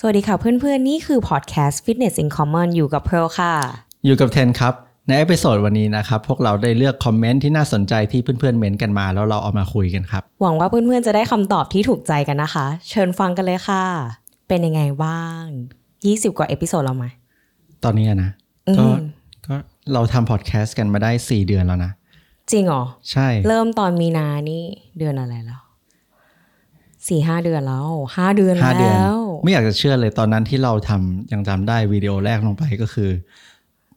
สวัสดีค่ะเพื่อนๆ นี่คือพอดแคสต์ Fitness in Common อยู่กับเพร์ลค่ะ อยู่กับเทนครับ ใน episode วันนี้นะครับ พวกเราได้เลือกคอมเมนต์ที่น่าสนใจที่เพื่อนๆเม้นต์กันมา แล้วเราเอามาคุยกันครับ หวังว่าเพื่อนๆจะได้คำตอบที่ถูกใจกันนะคะ เชิญฟังกันเลยค่ะ เป็นยังไงบ้าง 20 กว่า episode แล้วไหมตอนนี้อะนะอืมก็ก็เราทำพอดแคสต์กันมาได้ 4 เดือนแล้วนะ จริงเหรอ ใช่ เริ่มตอนมีนานี่เดือนอะไรแล้วสี่ห้าเดือนแล้วห้าเดือนห้าเดือนแล้ว ไม่อยากจะเชื่อเลยตอนนั้นที่เราทำยังจำได้วิดีโอแรกลงไปก็คือ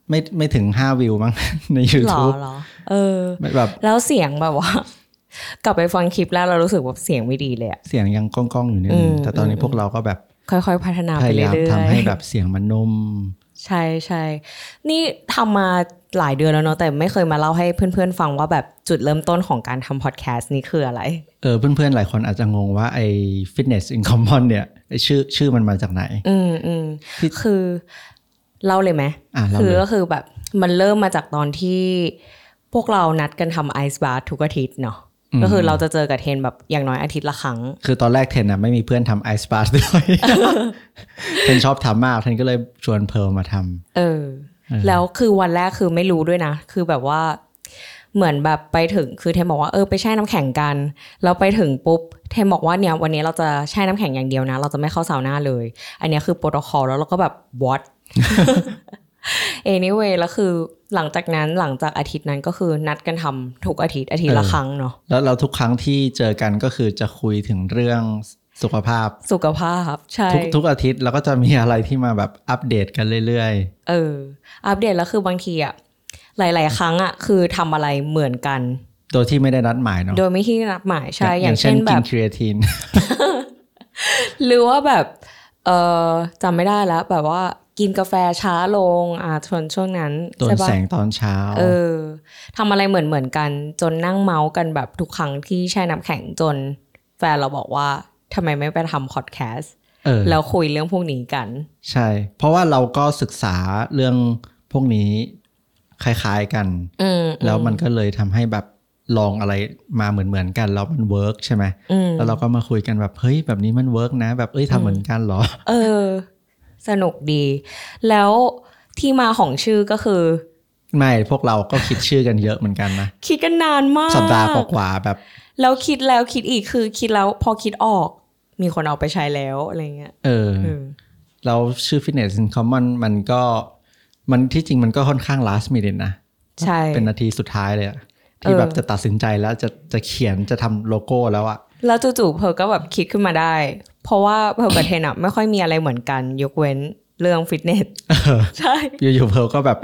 ไม่ไม่ถึง5วิวมั้งในหรอ YouTube เหรอเออไม่แบบแล้วเสียงแบบว่ากลับไปฟังคลิปแล้วเรารู้สึกว่าเสียงไม่ดีเลยอะเสียงยังก้องๆอยู่นิดนึอืงมแต่ตอนนี้พวกเราก็แบบ ค่อยๆ พัฒนาพไปยาเรื่ยามอยๆทำให้แบบเสียงมันนุ่ม ใช่ใช่ นี่ทำมาหลายเดือนแล้วเนาะแต่ไม่เคยมาเล่าให้เพื่อนๆ ฟังว่าแบบจุดเริ่มต้นของการทำพอดแคสต์นี้คืออะไร เออเพื่อนๆ หลายคนอาจจะงงว่าไอ้ Fitness in Common เนี่ยไอ้ชื่อชื่อมันมาจากไหน อืมอืมที่คือเล่าเลยไหมอะเล่าคือเลยก็คือแบบมันเริ่มมาจากตอนที่พวกเรานัดกันทำไอซ์บาร์ทุกอาทิตย์เนาะ ก็คือเราจะเจอกับเทนแบบอย่างน้อยอาทิตย์ละครั้ง คือตอนแรกเทนน่ะไม่มีเพื่อนทำ ice bath ด้วย เทนชอบทำมาก เทนก็เลยชวนเพร์ลมาทำเออ แล้วคือวันแรกคือไม่รู้ด้วยนะ คือแบบว่าเหมือนแบบไปถึงคือเทมบอกว่าเออไปแช่น้ำแข็งกันแล้วไปถึงปุ๊บเทมบอกว่าเนี่ยวันนี้เราจะแช่น้ำแข็งอย่างเดียวนะ เราจะไม่เข้าซาวน่าเลย อันเนี้ยคือโปรโตคอลแล้วเราก็แบบ what anyway แล้วคือหลังจากนั้นหลังจากอาทิตย์นั้นก็คือนัดกันทำทุกอาทิตย์อาทิตย์ละเออครั้งเนาะแล้วเราทุกครั้งที่เจอกันก็คือจะคุยถึงเรื่องสุขภาพ สุขภาพใช่ทุกทุกอาทิตย์แล้วก็จะมีอะไรที่มาแบบอัปเดตกันเรื่อยเออ อัปเดตแล้วคือบางทีอะหลาย ๆ ครั้งอะคือทำอะไรเหมือนกันๆโดยที่ไม่ได้นัดหมายเนาะโดยไม่ที่นัดหมายใช่อย่างเช่เช่นนแบกิบนครีเอทีนหรือว่าแบบเออจำไม่ได้แล้วแบบว่า กินกาแฟช้าลงอ่าชนช่วงนั้นโดนใช่ปะแสงตอนเช้า เออทำอะไรเหมือนเหมือนกัน จนนั่งเมาส์กันแบบทุกครั้งที่แช่น้ำแข็งจน แฟนเราบอกว่าทำไมไม่ไปทำพอดแคสต์เออแล้วคุยเรื่องพวกนี้กัน ใช่ เพราะว่าเราก็ศึกษาเรื่องพวกนี้คล้ายๆกันอืมแล้วมันก็เลยทำให้แบบลองอะไรมาเหมือนๆกันแล้วมัน work ใช่ไหมอืมแล้วเราก็มาคุยกันแบบเฮ้ยแบบนี้มัน work นะ แบบเอ้ยทำเหมือนกันเหรอ เออ สนุกดี แล้วที่มาของชื่อก็คือ ไม่พวกเราก็คิดชื่อกันเยอะเหมือนกันนะ คิดกันนานมาก สัปดาห์กว่าๆแบบ แล้วคิดแล้วคิดอีกคือคิดแล้วพอคิดออก มีคนเอาไปใช้แล้วอะไรเงี้ยเออเออเราชื่อ Fitness in Common มันก็มันที่จริงมันก็ค่อนข้าง last minute นะใช่เป็นนาทีสุดท้ายเลยอะที่เออแบบจะตัดสินใจแล้วจะจะเขียนจะทำโลโก้แล้วอะ แล้วจู่ๆเพอก็แบบคิดขึ้นมาได้ เพราะว่าเพอกับเทนอะไม่ค่อยมีอะไรเหมือนกัน ยกเว้นเรื่องฟิตเนสใช่อยู่ๆเพร์ลก็แบบ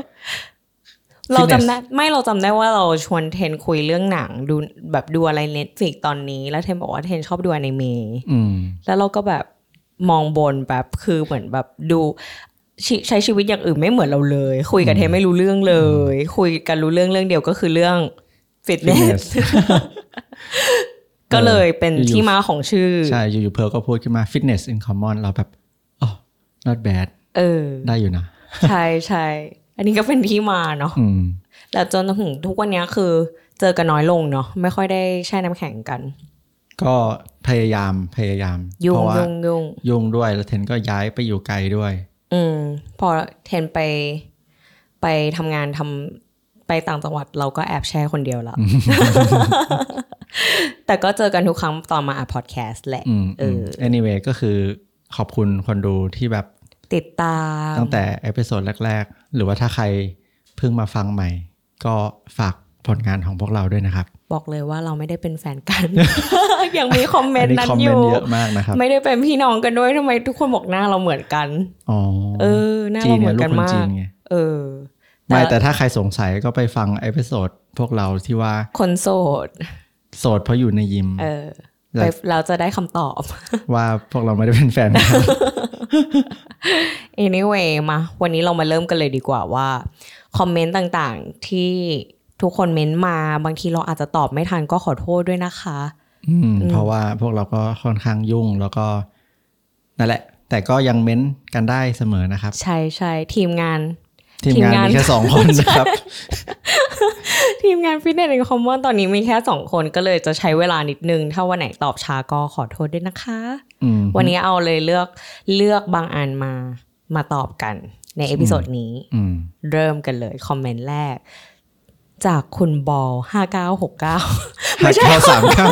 เราจำ fitness ได้ไม่เราจำได้ว่าเราชวนเทนคุยเรื่องหนังดูแบบดูอะไร Netflix ตอนนี้ แล้วเทนบอกว่าเทนชอบดูอนิเมะอืมแล้วเราก็แบบมองบนแบบคือเหมือนแบบดูชิใช้ชีวิตอย่างอื่นไม่เหมือนเราเลย คุยกับเทนไม่รู้เรื่องเลย คุยกันรู้เรื่องเรื่องเดียวก็คือเรื่องฟิตเนส Fitness ก็เลยเป็นอยู่ๆที่มาของชื่อ ใช่อยู่ๆเพร์ลก็พูดขึ้นมา Fitness in Common เราแบบอ๋อ not bad เออ ได้อยู่นะ ใช่ใช่อันนี้ก็เป็นที่มาเนาะอืมแต่จนถึงทุกวันเนี้ยคือเจอกันน้อยลงเนาะไม่ค่อยได้แช่น้ำแข็งกัน ก็พยายามพยายาม ยุ่เพงราะว่ายุ่งยุ่งยุ่งด้วยแล้วเทนก็ย้ายไปอยู่ไกลด้วย อืม พอเทนไปไปทำงานทำ ไปต่างจังหวัดเราก็แอบแช่คนเดียวแล้วแต่ก็เจอกันทุกครั้งตอนมาอัดพอดแคสต์แหละอืมเออม anyway ก็คือขอบคุณคนดูที่แบบติดตาม ตั้งแต่เอพิโซดแรก ๆ หรือว่าถ้าใครเพิ่งมาฟังใหม่ ก็ฝากผลงานของพวกเราด้วยนะครับ บอกเลยว่าเราไม่ได้เป็นแฟนกัน ยังมีคอมเมนอันต์นี้นั้นคอมอเมนยู่ต์เยอะมากนะครับไม่ได้เป็นพี่น้องกันด้วยทำไมทุกคนบอกหน้าเราเหมือนกันอ๋อเออหน้าจีเรานเหมืเนี่อยนลูกักนคนมาจีกนไงเออ ไม่แต่ถ้าใครสงสัยก็ไปฟังเอพิโซดพวกเราที่ว่า คนโสด โสดเพราะอยู่ในยิม เออแล้วไปเราจะได้คำตอบ ว่าพวกเราไม่ได้เป็นแฟนกัน anyway มา วันนี้เรามาเริ่มกันเลยดีกว่าว่า คอมเมนต์ต่างๆ ที่ทุกคนเม้นต์มาบางทีเราอาจจะตอบไม่ทันก็ขอโทษด้วยนะคะ อืม เพราะว่าพวกเราก็ค่อนข้างยุ่งแล้วก็ นั่นแหละ แต่ก็ยังเม้นกันได้เสมอนะครับ ใช่ใช่ทีมงาน ทีมงานทีมงานมีแค่สองคนนะครับ ทีมงาน Fitness in Common ตอนนี้มีแค่สองคนก็เลยจะใช้เวลานิดนึง ถ้าวันไหนตอบช้าก็ขอโทษด้วยนะคะอืมวันนี้เอาเลยเลือกเลือกบางอันมามาตอบกันใน episode นี้อืมเริ่มกันเลย คอมเมนต์แรก จากคุณบอลห้าเก้าหกเก้าห้าเก้าสามเก้า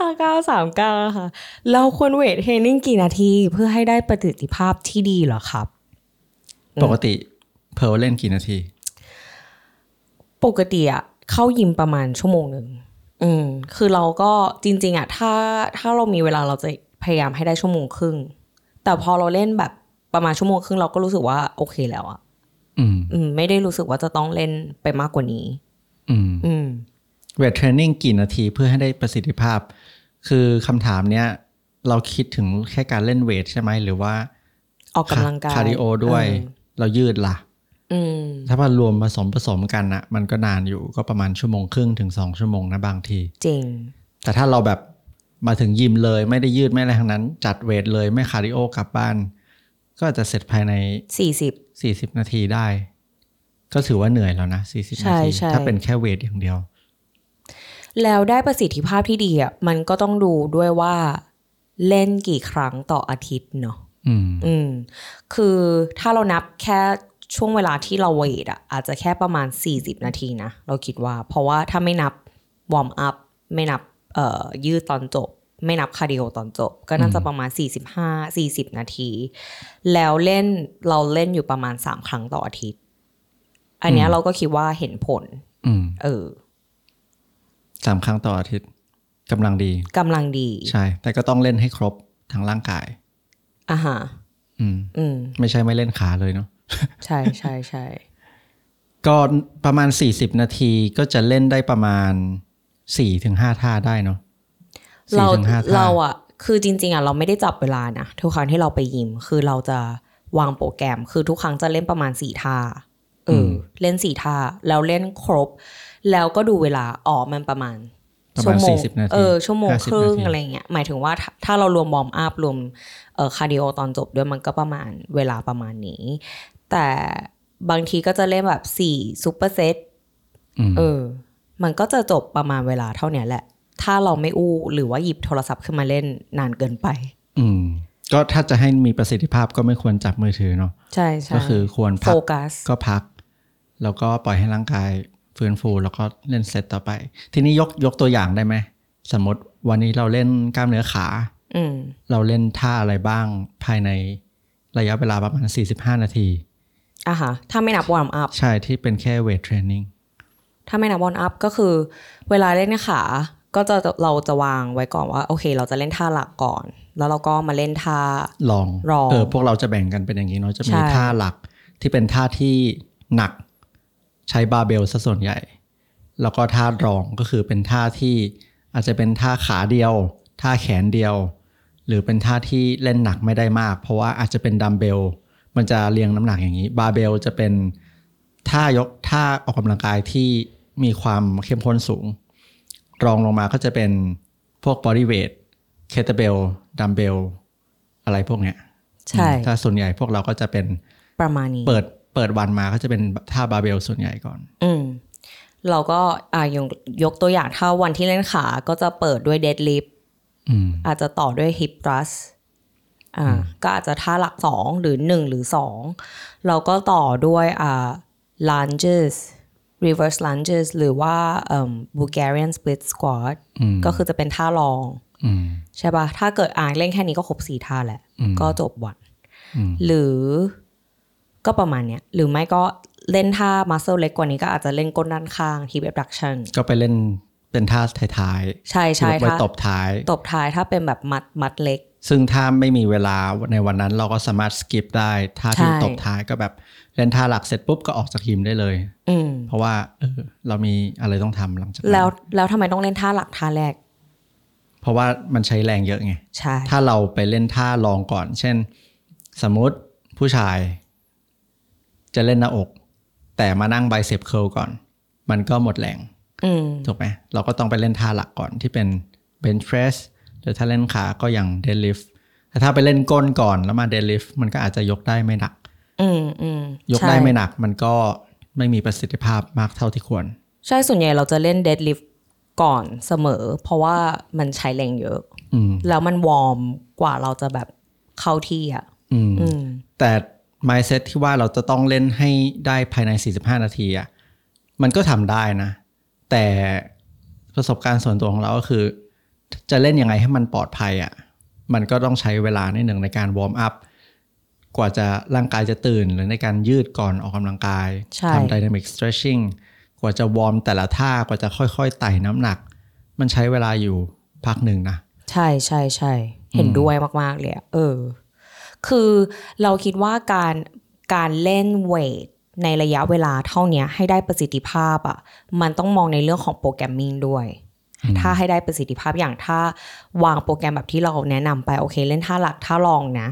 ห้าเก้าสามเก้าค่ะ เราควร weight training กี่นาทีเพื่อให้ได้ประสิทธิภาพที่ดีเหรอครับ ปกติเพร์ลเล่นกี่นาที ปกติอะเข้ายิมประมาณชั่วโมงหนึ่งอืมคือเราก็จริง ๆอะถ้าถ้าเรามีเวลาเราจะพยายามให้ได้ชั่วโมงครึ่ง แต่พอเราเล่นแบบประมาณชั่วโมงครึ่งเราก็รู้สึกว่าโอเคแล้วอะอืมอืมไม่ได้รู้สึกว่าจะต้องเล่นไปมากกว่านี้ อืมอืมเวทเทรนนิ่งกี่นาทีเพื่อให้ได้ประสิทธิภาพ คือคำถามเนี้ยเราคิดถึงแค่การเล่น weight ใช่ไหมหรือว่า ออกกำลังกาย cardio ด้วย เออเรายืดล่ะอืมถ้ามันรวมผสมผสมกันอะมันก็นานอยู่ก็ประมาณชั่วโมงครึ่งถึงสองชั่วโมงนะบางที จริง แต่ถ้าเราแบบมาถึงยิมเลยไม่ได้ยืดไม่อะไรทั้งนั้น จัด weight เลยไม่ cardio กลับบ้าน ก็อาจจะเสร็จภายในสี่สิบ40นาทีได้ ก็ถือว่าเหนื่อยแล้วนะ40นาทีใช่ใช่ถ้าเป็นแค่ weight อย่างเดียว แล้วได้ประสิทธิภาพที่ดีอะมันก็ต้องดูด้วยว่าเล่นกี่ครั้งต่ออาทิตย์เนาะ อืมอืม คือถ้าเรานับแค่ช่วงเวลาที่เรา weight อะอาจจะแค่ประมาณ 40 นาทีนะ เราคิดว่า เพราะว่าถ้าไม่นับ warm up ไม่นับเอ่อยืดตอนจบ ไม่นับ cardio ตอนจบ ก็น่าจะประมาณ 45 40 นาที แล้วเล่นเราเล่นอยู่ประมาณ 3 ครั้งต่ออาทิตย์ อันเนี้ยเราก็คิดว่าเห็นผลอืมเออสามครั้งต่ออาทิตย์กำลังดีกำลังดี ใช่ แต่ก็ต้องเล่นให้ครบทั้งร่างกาย อะฮะอืม อืม ไม่ใช่ไม่เล่นขาเลยเนาะใช่ใช่ใช่ก็ประมาณ 40 นาทีก็จะเล่นได้ประมาณ4-5ท่าได้เนาะเรา4-5ท่าเราอะคือจริง ๆอะเราไม่ได้จับเวลานะทุกครั้งที่เราไปยิม คือเราจะวางโปรแกรม คือทุกครั้งจะเล่นประมาณสี่ท่าเออเล่นสี่ท่า แล้วเล่นครบ แล้วก็ดูเวลาอ๋อมันประมาณ ประชั่มาวณโมง40นาทีเออชั่วโมง50ครึ่งนาทีอะไรเงี้ยหมายถึงว่าถ้าถ้าเรารวม warm up รวมเอ่อ cardio ตอนจบด้วยมันก็ประมาณเวลาประมาณนี้ แต่บางทีก็จะเล่นแบบสี่ superset อืมเออ มันก็จะจบประมาณเวลาเท่าเนี้ยแหละ ถ้าเราไม่อู้หรือว่าหยิบโทรศัพท์ขึ้นมาเล่นนานเกินไป อืมก็ถ้าจะให้มีประสิทธิภาพก็ไม่ควรจับมือถือเนาะใช่ใช่ก็คือควรโฟกัส พักก็พัก แล้วก็ปล่อยให้ร่างกาย ฟื้นฟูแล้วก็เล่นเซตต่อไป ทีนี้ยกยกตัวอย่างได้ไหม สมมติวันนี้เราเล่นกล้ามเนื้อขาอืมเราเล่นท่าอะไรบ้างภายในระยะเวลาประมาณ 45 นาทีอะฮะถ้าไม่นับ warm up ใช่ที่เป็นแค่ weight trainingถ้าไม่นับ warm up ก็คือ เวลาเล่นขา ก็จะเราจะวางไว้ก่อนว่า โอเค เราจะเล่นท่าหลักก่อน แล้วเราก็มาเล่นท่าลองลองเออพวกเราจะแบ่งกันเป็นอย่างนี้เนาะจะมีใช่ท่าหลักที่เป็นท่าที่หนัก ใช้บาร์เบลซะส่วนใหญ่ แล้วก็ท่ารองก็คือเป็นท่าที่อาจจะเป็นท่าขาเดียว ท่าแขนเดียว หรือเป็นท่าที่เล่นหนักไม่ได้มาก เพราะว่าอาจจะเป็นดัมเบล มันจะเรียงน้ำหนักอย่างนี้ บาร์เบลจะเป็นท่ายกท่าออกกำลังกายที่มีความเข้มข้นสูง รองลงมาก็จะเป็นพวก bodyweight kettlebell dumbbell อะไรพวกเนี้ยใช่ถ้าส่วนใหญ่พวกเราก็จะเป็นประมาณนี้ เปิด เปิดวันมาก็จะเป็นท่าบาร์เบลส่วนใหญ่ก่อน อืมเราก็อ่ายกยกตัวอย่างถ้าวันที่เล่นขาก็จะเปิดด้วย deadlift อืมอาจจะต่อด้วย hip thrust อ่าก็อาจจะท่าหลักสองหรือหนึ่งหรือสองเราก็ต่อด้วยอ่า lunges reverse lunges หรือว่าเอ่อ Bulgarian split squat อืมก็คือจะเป็นท่ารองอืมใช่ปะถ้าเกิดอ่านเล่นแค่นี้ก็ครบสี่ท่าแหละอืมก็จบวันอืมหรือ ก็ประมาณเนี้ยหรือไม่ก็เล่นท่า muscle เล็กกว่านี้ก็อาจจะเล่นก้นด้านข้าง hip abduction ก็ไปเล่นเป็นท่าท้ายๆ ใช่ใช่ที่ไว้ถ้าตบท้าย ตบท้ายถ้าเป็นแบบมัดมัดเล็ก ซึ่งถ้าไม่มีเวลาในวันนั้นเราก็สามารถ skip ได้ท่าที่ใช่ตบท้ายก็แบบเล่นท่าหลักเสร็จปุ๊บก็ออกจากยิมได้เลย อืมเพราะว่าเออเรามีอะไรต้องทำหลังจากนั้นแล้วแล้วทำไมต้องเล่นท่าหลักท่าแรก เพราะว่ามันใช้แรงเยอะไงใช่ถ้าเราไปเล่นท่ารองก่อน เช่น สมมุติผู้ชาย จะเล่นหน้าอก แต่มานั่ง bicep curl ก่อน มันก็หมดแรงอืมถูกไหมเราก็ต้องไปเล่นท่าหลักก่อนที่เป็นเบนช์เพรสหรือถ้าเล่นขาก็อย่างเดดลิฟแต่ถ้าไปเล่นก้นก่อนแล้วมาเดดลิฟมันก็อาจจะยกได้ไม่หนักอืมอืมยกใช่ได้ไม่หนักมันก็ไม่มีประสิทธิภาพมากเท่าที่ควร ใช่ส่วนใหญ่เราจะเล่น deadlift ก่อนเสมอ เพราะว่ามันใช้แรงเยอะอืมแล้วมันวอร์มกว่าเราจะแบบเข้าที่อะอืมอืมแต่ mindset ที่ว่าเราจะต้องเล่นให้ได้ภายใน 45 นาทีอะมันก็ทำได้นะ แต่ประสบการณ์ส่วนตัวของเราก็คือ จะเล่นยังไงให้มันปลอดภัยอะมันก็ต้องใช้เวลาในหนึ่งในการ warm up กว่าจะร่างกายจะตื่นหรือในการยืดก่อนออกกำลังกายใช่ทำ dynamic stretching กว่าจะวอร์มแต่ละท่ากว่าจะค่อยๆไต่น้ำหนัก มันใช้เวลาอยู่พักหนึ่งนะ ใช่ใช่ใช่เห็นด้วยมากๆเลยอะเออ คือเราคิดว่าการการเล่นเวทในระยะเวลาเท่าเนี้ยให้ได้ประสิทธิภาพอะมันต้องมองในเรื่องของโปรแกรมมิ่งด้วย ถ้าให้ได้ประสิทธิภาพอย่างถ้าวางโปรแกรมแบบที่เราแนะนำไปโอเค เล่นท่าหลักท่ารองนะ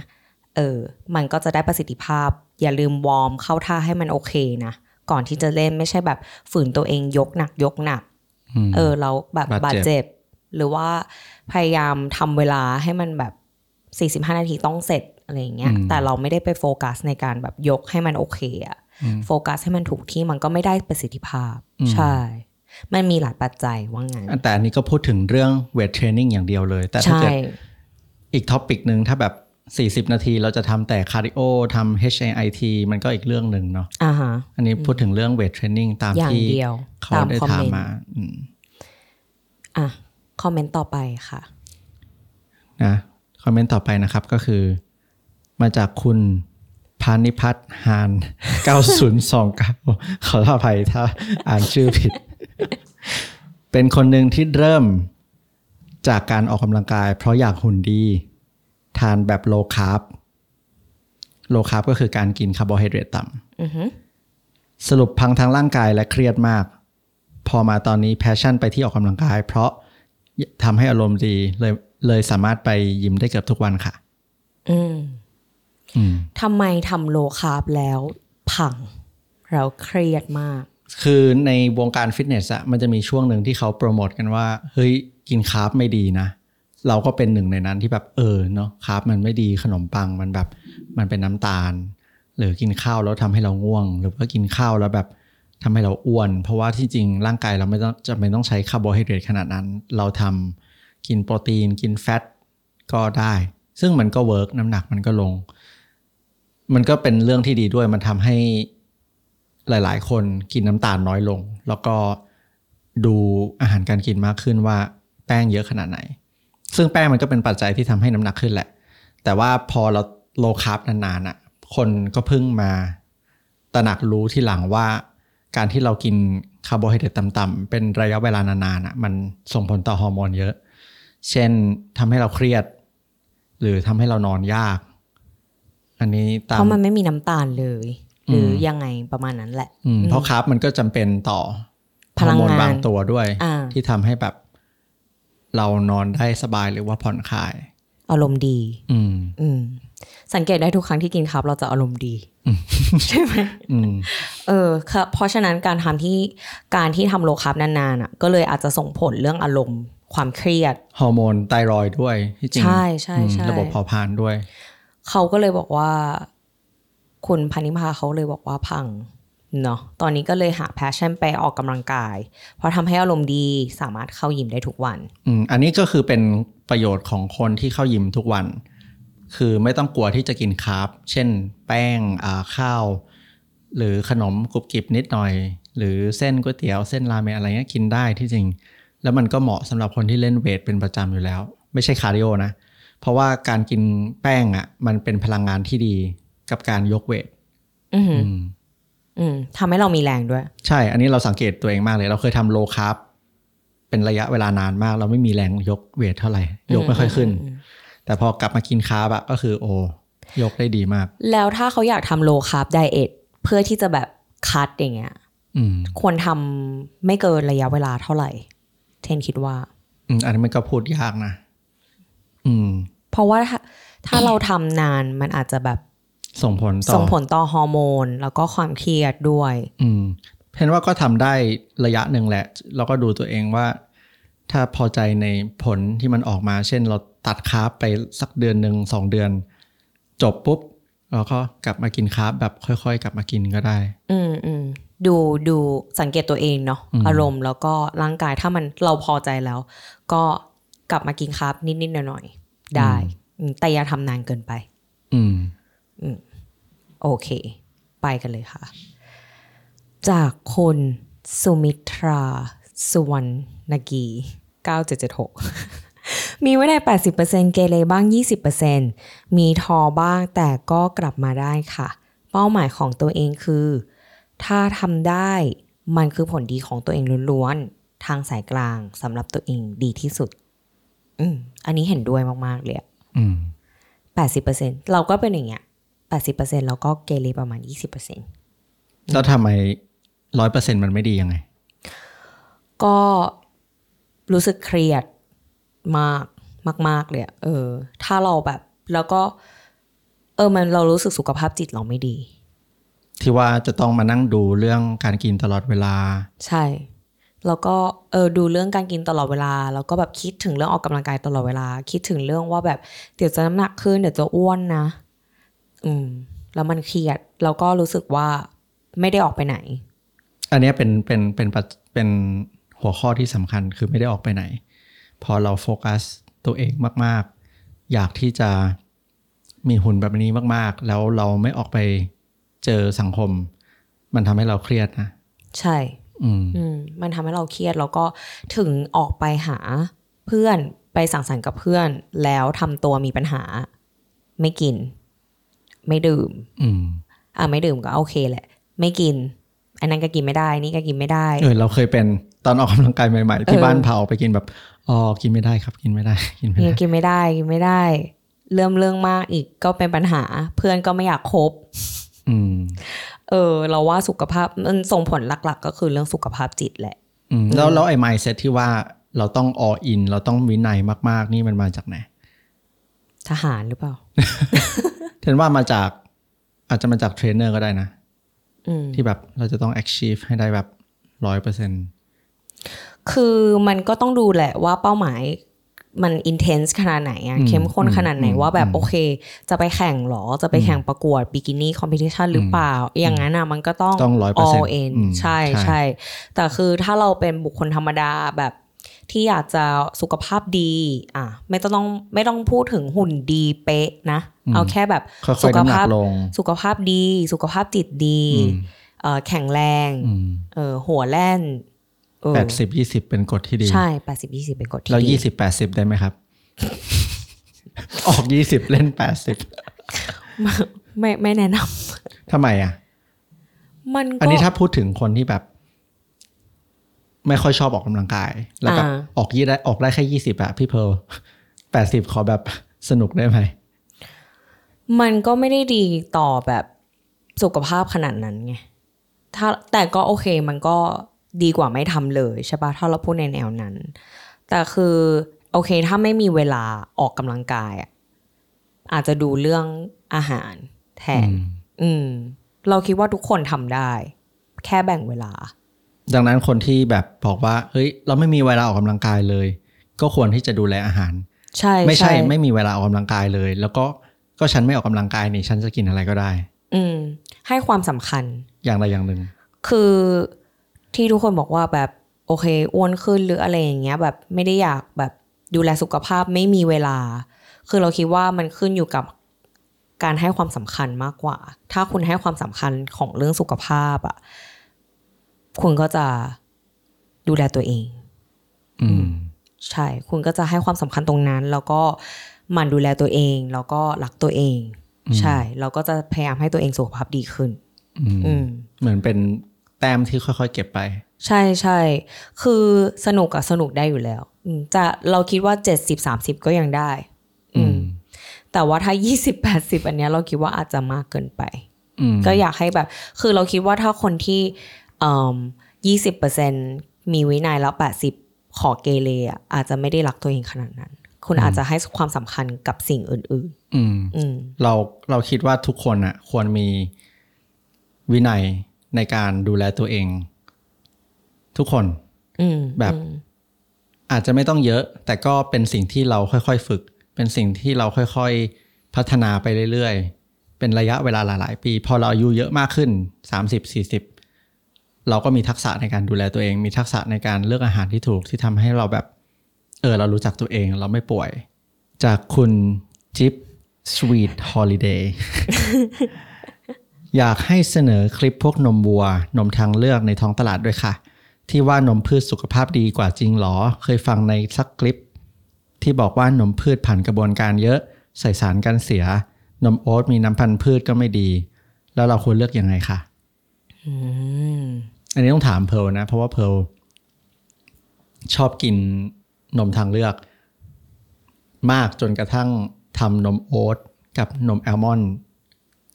เออมันก็จะได้ประสิทธิภาพ อย่าลืมวอร์มเข้าท่าให้มันโอเคนะก่อนที่จะเล่นไม่ใช่แบบฝืนตัวเองยกหนักยกหนักอืมเออแล้วแบบบาบาดดเจ็บเจ็บ หรือว่าพยายามทำเวลาให้มันแบบ 45 นาทีต้องเสร็จ อะไรอย่างเงี้ย แต่เราไม่ได้ไปโฟกัสในการแบบยกให้มันโอเคอะโฟกัสให้มันถูกที่มันก็ไม่ได้ประสิทธิภาพ ใช่ มันมีหลายปัจจัยว่างั้นแต่อันนี้ก็พูดถึงเรื่อง weight training อย่างเดียวเลย แต่ถ้าใช่เกิดอีก topic หนึ่งถ้าแบบ 40 นาทีเราจะทำแต่คาร์ดิโอทำ HIIT มันก็อีกเรื่องหนึ่งเนาะอ่าฮะอันนี้พูดถึงเรื่อง weight training ตามอย่างที่เดียวเขาตามได้คอมถามเมนต์มาอืมอะคอมเมนต์ต่อไปค่ะนะคอมเมนต์ต่อไปนะครับก็คือ มาจากคุณพานิพัฒน์ฮาน9029 ขออภัยถ้าอ่านชื่อผิด เป็นคนหนึ่งที่เริ่มจากการออกกำลังกาย เพราะอยากหุ่นดี ทานแบบ low carb low carb ก็คือการกินคาร์โบไฮเดรตต่ำอือฮึสรุปพังทางร่างกายและเครียดมาก พอมาตอนนี้ passion ไปที่ออกกำลังกาย เพราะทำให้อารมณ์ดีเลยเลยสามารถไปยิมได้เกือบทุกวันค่ะ อืมอืม ทำไมทำ low carb แล้วพัง เราเครียดมาก คือในวงการฟิตเนสอะมันจะมีช่วงหนึ่งที่เขาโปรโมทกันว่า เฮ้ย กิน carb ไม่ดีนะ เราก็เป็นหนึ่งในนั้นที่แบบเออเนาะ carb มันไม่ดีขนมปังมันแบบมันเป็นน้ำตาล หรือกินข้าวแล้วทำให้เราง่วง หรือว่ากินข้าวแล้วแบบทำให้เราอ้วน เพราะว่าที่จริงร่างกายเราไม่ต้องจะไม่ต้องใช้คาร์โบไฮเดรตขนาดนั้น เราทำกินโปรตีน กิน fat ก็ได้ ซึ่งมันก็ work น้ำหนักมันก็ลง มันก็เป็นเรื่องที่ดีด้วยมันทำให้หลาย ๆ คนกินน้ำตาลน้อยลง แล้วก็ดูอาหารการกินมากขึ้นว่าแป้งเยอะขนาดไหน ซึ่งแป้งมันก็เป็นปัจจัยที่ทำให้น้ำหนักขึ้นแหละ แต่ว่าพอเรา low carb นานๆอะ คนก็เพิ่งมาตระหนักรู้ที่หลังว่า การที่เรากินคาร์โบไฮเดรตต่ำๆเป็นระยะเวลานานๆอะมันส่งผลต่อฮอร์โมนเยอะ เช่นทำให้เราเครียด หรือทำให้เรานอนยาก อันนี้ตาเพมราะมันไม่มีน้ำตาลเลย หรืออมยังไงประมาณนั้นแหละอืมเพราะคาร์บมันก็จำเป็นต่อพลังงานฮอร์โมบางตัวด้วยอ่าที่ทำให้แบบ เรานอนได้สบายหรือว่าผ่อนคลาย อารมณ์ดี อืม อืม สังเกตได้ทุกครั้งที่กิน carb เราจะอารมณ์ดีใช่ไหมอืมเออค่ะเพราะฉะนั้นการทำที่การที่ทำ low carb นานๆอะ ก็เลยอาจจะส่งผลเรื่องอารมณ์ความเครียด ฮอร์โมนไทรอยด์ด้วยที่จริงใช่ใช่อืมใช่ระบบเผาผลาญด้วย เขาก็เลยบอกว่า คุณพานิพาเขาเลยบอกว่าพังเนาะตอนนี้ก็เลยหา passion ไปออกกำลังกาย เพราะทำให้อารมณ์ดีสามารถเข้ายิมได้ทุกวันอืมอันนี้ก็คือเป็นประโยชน์ของคนที่เข้ายิมทุกวัน คือไม่ต้องกลัวที่จะกิน carb เช่น แป้งอ่าข้าว หรือขนมกรุบกริบนิดหน่อย หรือเส้นก๋วยเตี๋ยวเส้นราเมงอะไรเงี้ยกินได้ที่จริง แล้วมันก็เหมาะสำหรับคนที่เล่นเวทเป็นประจำอยู่แล้ว ไม่ใช่คาร์ดิโอนะ เพราะว่าการกินแป้งอะ มันเป็นพลังงานที่ดีกับการยกเวทอือหืออืมอืมทำให้เรามีแรงด้วย ใช่ อันนี้เราสังเกตตัวเองมากเลย เราเคยทำ low carb เป็นระยะเวลานานมาก เราไม่มีแรงยกเวทเท่าไหร่ ยกไม่ค่อยขึ้น แต่พอกลับมากิน carb อะก็คือโอ้ยกได้ดีมาก แล้วถ้าเขาอยากทำ low carb diet เพื่อที่จะแบบ cut อย่างเงี้ยอืมควรทำไม่เกินระยะเวลาเท่าไหร่ เทนคิดว่า อืมอันนี้มันก็พูดยากนะ อืม เพราะว่าถ้าถ้าเราทำนานมันอาจจะแบบส่งผลต่อส่งผลต่อฮอร์โมน แล้วก็ความเครียดด้วย อืมเห็นว่าก็ทำได้ระยะหนึ่งแหละเราก็ดูตัวเองว่า ถ้าพอใจในผลที่มันออกมา เช่น เราตัดคาร์บไปสักเดือนหนึ่งสองเดือน จบปุ๊บเราก็กลับมากินคาร์บแบบค่อย ๆ กลับมากินก็ได้ อืมอืมดูดูสังเกตตัวเองเนาะอืมอารมณ์แล้วก็ร่างกายถ้ามันเราพอใจแล้ว ก็กลับมากินคาร์บนิดๆหน่อยๆ ได้อืมแต่อย่าทำนานเกินไปอืมโอเค ไปกันเลยค่ะ จากคนสุมิตราสุวรรณกี9776 มีไว้ใน80%เกเรบ้าง 20%มีทอบ้างแต่ก็กลับมาได้ค่ะ เป้าหมายของตัวเองคือ ถ้าทำได้มันคือผลดีของตัวเองล้วนๆ ทางสายกลางสำหรับตัวเองดีที่สุด อืม อันนี้เห็นด้วยมากๆเลยอะอืมแปดสิบเปอร์เซ็นเราก็เป็นอย่างเงี้ยแปดสิบเปอร์เซ็นแล้วก็เกเรประมาณยี่สิบเปอร์เซ็นแล้วทำไมร้อยเปอร์เซ็นมันไม่ดียังไง ก็รู้สึกเครียดมากมาก ๆ เลยอะเออ ถ้าเราแบบ แล้วก็ เออ มันเรารู้สึกสุขภาพจิตเราไม่ดี ที่ว่าจะต้องมานั่งดูเรื่องการกินตลอดเวลา ใช่ แล้วก็เออดูเรื่องการกินตลอดเวลา แล้วก็แบบคิดถึงเรื่องออกกำลังกายตลอดเวลา คิดถึงเรื่องว่าแบบเดี๋ยวจะน้ำหนักขึ้นเดี๋ยวจะอ้วนนะ อืม แล้วมันเครียด แล้วก็รู้สึกว่าไม่ได้ออกไปไหน อันเนี้ยเป็นเป็นเป็นปัจเป็นหัวข้อที่สำคัญคือไม่ได้ออกไปไหน พอเราโฟกัสตัวเองมาก ๆ อยากที่จะมีหุ่นแบบนี้มาก ๆ แล้วเราไม่ออกไปเจอสังคม มันทำให้เราเครียดนะ ใช่อื มอืมมันทำให้เราเครียดแล้วก็ถึงออกไปหาเพื่อนไปสังสรรค์กับเพื่อน แล้วทำตัวมีปัญหา ไม่กิน ไม่ดื่มอืมอะไม่ดื่มก็โอเคแหละ ไม่กิน อันนั้นก็กินไม่ได้ นี่ก็กินไม่ได้เออเราเคยเป็นตอนออกกำลังกายใหม่ ๆ ที่เออบ้านเผาไปกินแบบอ๋อกินไม่ได้ครับ กินไม่ได้ กินไม่นี่ได้กินไม่ได้กินไม่ได้ เริ่มเรื่องมากอีกก็เป็นปัญหา เพื่อนก็ไม่อยากคบอืม เออ เราว่าสุขภาพมันส่งผลหลัก ๆ ก็คือเรื่องสุขภาพจิตแหละอืมแล้วแล้วไอ้ mindset ที่ว่าเราต้อง all in เราต้องวินัยมาก ๆ นี่มันมาจากไหน ทหารหรือเปล่าเทนว่ามาจาก อาจจะมาจากเทรนเนอร์ก็ได้นะอืมที่แบบเราจะต้อง achieve ให้ได้แบบร้อยเปอร์เซ็นต์คือมันก็ต้องดูแหละว่าเป้าหมาย มัน intense ขนาดไหนอะเข้มข้นขนาดไหนว่าแบบโอเค จะไปแข่งหรอ จะไปแข่งประกวด bikini competition หรือเปล่า อย่างนั้นอะมันก็ต้องต้องร้อยเปอร์เซ็น all ต์ in ใช่ใช่ แต่คือถ้าเราเป็นบุคคลธรรมดาแบบที่อยากจะสุขภาพดี อะ ไม่ต้องไม่ต้องพูดถึงหุ่นดีเป๊ะนะ เอาแค่แบบค่สุอยๆขน้ำหนัภากพลงสุขภาพดี สุขภาพจิตดีอืมเอ่อแข็งแรงอืมเออหัวแล่นเออ แปดสิบยี่สิบเป็นกฎที่ดี ใช่แปดสิบยี่สิบเป็นกฎที่แล้วดียี่สิบแปดสิบได้ไหมครับ ออกยี่สิบเล่นแปดสิบไม่ไม่แนะนทำไมอะำมันก็อันนี้ถ้าพูดถึงคนที่แบบ ไม่ค่อยชอบออกกำลังกาย แล้วแบบอ่าออกยี่ได้ออกได้แค่ยี่สิบอะพี่เพร์ลแปดสิบขอแบบสนุกได้ไหม มันก็ไม่ได้ดีต่อแบบสุขภาพขนาดนั้นไงถ้าแต่ก็โอเคมันก็ ดีกว่าไม่ทำเลยใช่ปะถ้าเราพูดในแนวนั้น แต่คือโอเคถ้าไม่มีเวลาออกกำลังกายอะอาจจะดูเรื่องอาหารแทนอืมอืม เราคิดว่าทุกคนทำได้ แค่แบ่งเวลา ดังนั้นคนที่แบบบอกว่า เฮ้ย เราไม่มีเวลาออกกำลังกายเลย ก็ควรที่จะดูแลอาหาร ใช่ ไม่ใช่ ไม่มีเวลาออกกำลังกายเลย แล้วก็ก็ฉันไม่ออกกำลังกายนี่ฉันจะกินอะไรก็ได้ อืม ให้ความสำคัญ อย่างใดอย่างหนึ่ง คือ ที่ทุกคนบอกว่าแบบโอเคอ้วนขึ้นหรืออะไรอย่างเงี้ย แบบไม่ได้อยากแบบดูแลสุขภาพไม่มีเวลา คือเราคิดว่ามันขึ้นอยู่กับการให้ความสำคัญมากกว่า ถ้าคุณให้ความสำคัญของเรื่องสุขภาพอะ่ะคุณก็จะดูแลตัวเอง อืม ใช่ คุณก็จะให้ความสำคัญตรงนั้น แล้วก็หมั่นดูแลตัวเอง แล้วก็รักตัวเอง ใช่แล้วก็จะพยายามให้ตัวเองสุขภาพดีขึ้น อืมอืมเหมือนเป็น แต้มที่ค่อยๆ เก็บไป ใช่ใช่คือสนุกอะสนุกได้อยู่แล้วอืมจะเราคิดว่าเจ็ดสิบสามสิบก็ยังได้ อืม แต่ว่าถ้ายี่สิบแปดสิบอันเนี้ยเราคิดว่าอาจจะมากเกินไปอืมก็อยากให้แบบ คือเราคิดว่าถ้าคนที่ยี่สิบเปอร์เซ็นมีวินัยแล้วแปดสิบขอเกเรอะอาจจะไม่ได้รักตัวเองขนาดนั้น คุณอาจจะให้ความสำคัญกับสิ่งอื่นอืมๆอืมเราเราคิดว่าทุกคนอะ ควรมีวินัย ในการดูแลตัวเอง ทุกคนอืมแบบอาจจะไม่ต้องเยอะ แต่ก็เป็นสิ่งที่เราค่อยๆ ฝึก เป็นสิ่งที่เราค่อยๆ พัฒนาไปเรื่อยๆ เป็นระยะเวลาหลายๆ ปี พอเราอายุเยอะมากขึ้นสามสิบสี่สิบเราก็มีทักษะในการดูแลตัวเอง มีทักษะในการเลือกอาหารที่ถูกที่ทำให้เราแบบ เออ เรารู้จักตัวเอง เราไม่ป่วย จากคุณจิ๊บ Sweet Holiday อยากให้เสนอคลิปพวกนมวัว นมทางเลือกในท้องตลาดด้วยค่ะ ที่ว่านมพืชสุขภาพดีกว่าจริงหรอ เคยฟังในสักคลิป ที่บอกว่านมพืชผ่านกระบวนการเยอะ ใส่สารกันเสีย นมโอ๊ตมีน้ำพันธุ์พืชก็ไม่ดี แล้วเราควรเลือกยังไงคะอืมอันนี้ต้องถามเพร์ลนะ เพราะว่าเพร์ลชอบกินนมทางเลือก มากจนกระทั่งทำนมโอ๊ตกับนมแอลมอนด์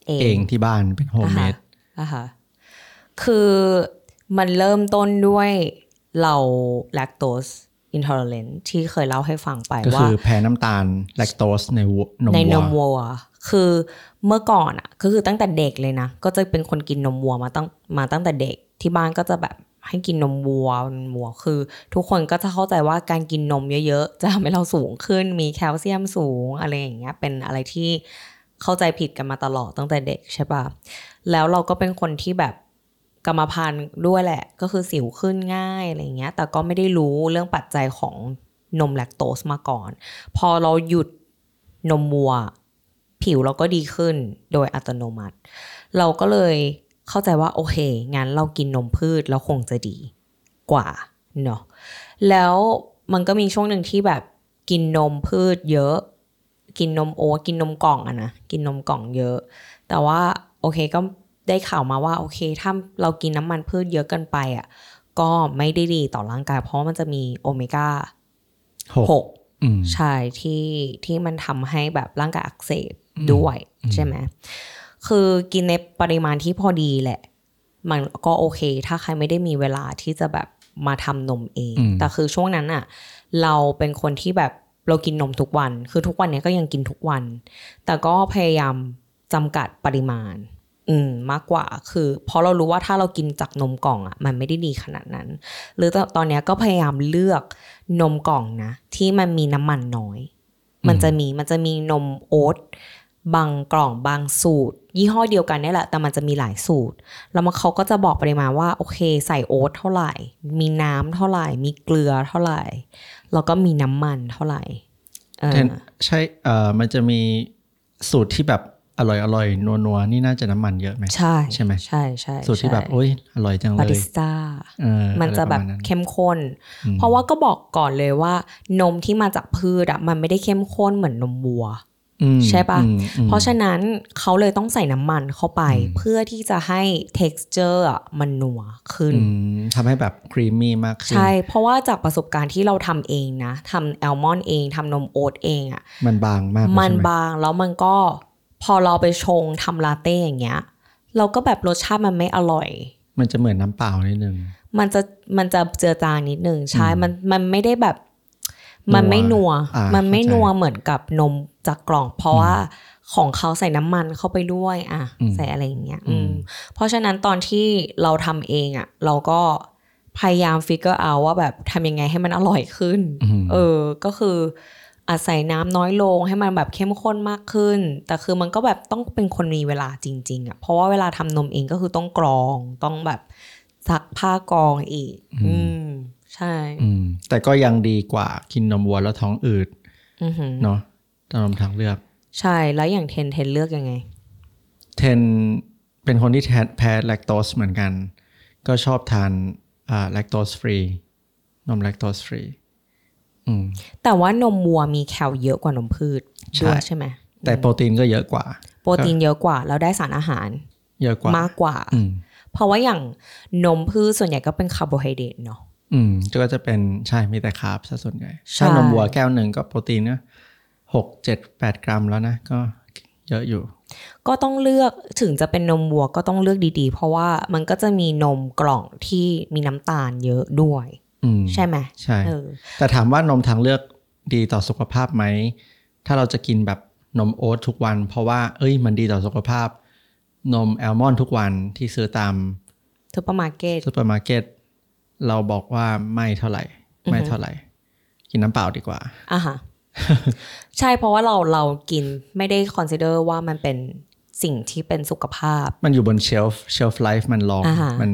เองเองที่บ้านเป็น homemadeอะฮะคือมันเริ่มต้นด้วยเรา lactose intolerant ที่เคยเล่าให้ฟังไปก็ว่าคือแพ้น้ำตาลแลคโตสในวัวนมในนมวัววัว คือเมื่อก่อนอะก็คือตั้งแต่เด็กเลยนะ ก็จะเป็นคนกินนมวัวมาตั้งมาตั้งแต่เด็กที่บ้านก็จะแบบให้กินนมวัวนมวัวคือ ทุกคนก็จะเข้าใจว่าการกินนมเยอะๆ จะทำให้เราสูงขึ้นมีแคลเซียมสูงอะไรอย่างเงี้ยเป็นอะไรที่ เข้าใจผิดกันมาตลอดตั้งแต่เด็กใช่ปะแล้วเราก็เป็นคนที่แบบกรรมพันธุ์ด้วยแหละ ก็คือสิวขึ้นง่ายอะไรอย่างเงี้ย แต่ก็ไม่ได้รู้เรื่องปัจจัยของนมแลคโตสมาก่อน พอเราหยุดนมวัว ผิวเราก็ดีขึ้นโดยอัตโนมัติ เราก็เลยเข้าใจว่าโอเค งั้นเรากินนมพืชแล้วคงจะดีกว่าเนาะแล้วมันก็มีช่วงหนึ่งที่แบบกินนมพืชเยอะ กินนมโอ๊ตกินนมกล่องอะนะกินนมกล่องเยอะ แต่ว่าโอเคก็ได้ข่าวมาว่าโอเค ถ้าเรากินน้ำมันพืชเยอะเกินไปอะก็ไม่ได้ดีต่อร่างกาย เพราะว่ามันจะมีโอเมก้าหกหกอืมใช่ที่ที่มันทำให้แบบร่างกายอักเสบด้วยใช่ไหมคือกินในปริมาณที่พอดีแหละ มันก็โอเค ถ้าใครไม่ได้มีเวลาที่จะแบบมาทำนมเองอืมแต่คือช่วงนั้นอะเราเป็นคนที่แบบ เรากินนมทุกวัน คือทุกวันเนี้ยก็ยังกินทุกวัน แต่ก็พยายามจำกัดปริมาณ อืมมากกว่า คือเพราะเรารู้ว่าถ้าเรากินจากนมกล่องอะ่ะ มันไม่ได้ดีขนาดนั้น หรือตอนนี้ก็พยายามเลือกนมกล่องนะ ที่มันมีน้ำมันน้อย มันจะมีมันจะมีนมโอ๊ตบางกล่องบางสูตร ยี่ห้อเดียวกันนี่แหละ แต่มันจะมีหลายสูตร แล้วมันเขาก็จะบอกปริมาณว่า โอเค ใส่โอ๊ตเท่าไหร่ มีน้ำเท่าไหร่ มีเกลือเท่าไหร่ แล้วก็มีน้ำมันเท่าไหร่เออแทนใช่เอ่อมันจะมีสูตรที่แบบอร่อยอร่อยนัวนัวๆนี่น่าจะน้ำมันเยอะไหมใช่ใช่ไหมใช่ใช่สูตรที่แบบใช่โอ้ยอร่อยจังบาเลริยสต้าเออมันจะแบบอไรปรมาณนั้นเข้มข้น เพราะว่าก็บอกก่อนเลยว่านมที่มาจากพืชอะมันไม่ได้เข้มข้นเหมือนนมวัวอืม ใช่ปะอืมอืมเพราะฉะนั้นเขาเลยต้องใส่น้ำมันเข้าไป เพื่อที่จะให้ texture อะมันนัวขึ้นอืมทำให้แบบครีมมี่มากขึ้น ใช่ เพราะว่าจากประสบการณ์ที่เราทำเองนะทำแอลมอนด์เองทำนมโอ๊ตเองอะมันบางมากเลยมันใช่ไหบางแล้วมันก็พอเราไปชงทำลาเต้อย่างเงี้ย เราก็แบบรสชาติมันไม่อร่อย มันจะเหมือนน้ำเปล่านิดนึง มันจะมันจะเจือจางนิดนึงใช่อืมมันมันไม่ได้แบบ มันไม่นัวอ่ามันไม่เข้าใจนัวเหมือนกับนมจากกล่อง เพราะว่าของเขาใส่น้ำมันเข้าไปด้วยอะอืมใส่อะไรอย่างเงี้ยอือืมมเพราะฉะนั้นตอนที่เราทำเองอะ เราก็พยายามฟิกเกอร์เอาว่าแบบทำยังไงให้มันอร่อยขึ้นอืมเออ ก็คืออาศัยน้ำน้อยลงให้มันแบบเข้มข้นมากขึ้น แต่คือมันก็แบบต้องเป็นคนมีเวลาจริง ๆอะเพราะว่าเวลาทำนมเองก็คือต้องกรองต้องแบบซักผ้ากรองอีก อืม ใช่อืมแต่ก็ยังดีกว่ากินนมวัวแล้วท้องอืดอือหือเนาะตามนมทางเลือก ใช่แล้วอย่างเทนเทนเลือกยังไง เทนเป็นคนที่แทแพ้แลคโตสเหมือนกัน ก็ชอบทานอ่าแลคโตสฟรีนมแลคโตสฟรีอืมแต่ว่านมวัวมีแคลเยอะกว่านมพืชใช่ด้วยใช่ไหมแต่โปรตีนก็เยอะกว่า โปรตีนเยอะกว่า แล้วได้สารอาหาร เยอะกว่ามากกว่าอืมเพราะว่าอย่างนมพืชส่วนใหญ่ก็เป็นคาร์โบไฮเดรตเนาะ อืมก็จะเป็นใช่มีแต่คาร์บซะส่วนใหญ่ใช่ถ้านมวัวแก้วหนึ่งก็โปรตีนนะหกเจ็ดแปดกรัมแล้วนะ ก็เยอะอยู่ ก็ต้องเลือกถึงจะเป็นนมวัวก็ต้องเลือกดีๆ เพราะว่ามันก็จะมีนมกล่องที่มีน้ำตาลเยอะด้วยอืมใช่ไหมใช่เออแต่ถามว่านมทางเลือกดีต่อสุขภาพไหม ถ้าเราจะกินแบบนม oat ทุกวัน เพราะว่า เอ้ยมันดีต่อสุขภาพ นมแอลมอนด์ทุกวันที่ซื้อตามซูเปอร์มาร์เก็ตซูเปอร์มาร์เก็ต เราบอกว่าไม่เท่าไหร่ ไม่เท่าไหร่ กินน้ำเปล่าดีกว่าอะฮะใช่เพราะว่าเราเรากินไม่ได้ consider ว่ามันเป็นสิ่งที่เป็นสุขภาพ มันอยู่บน shelf shelf life มันลองอ่าฮะมัน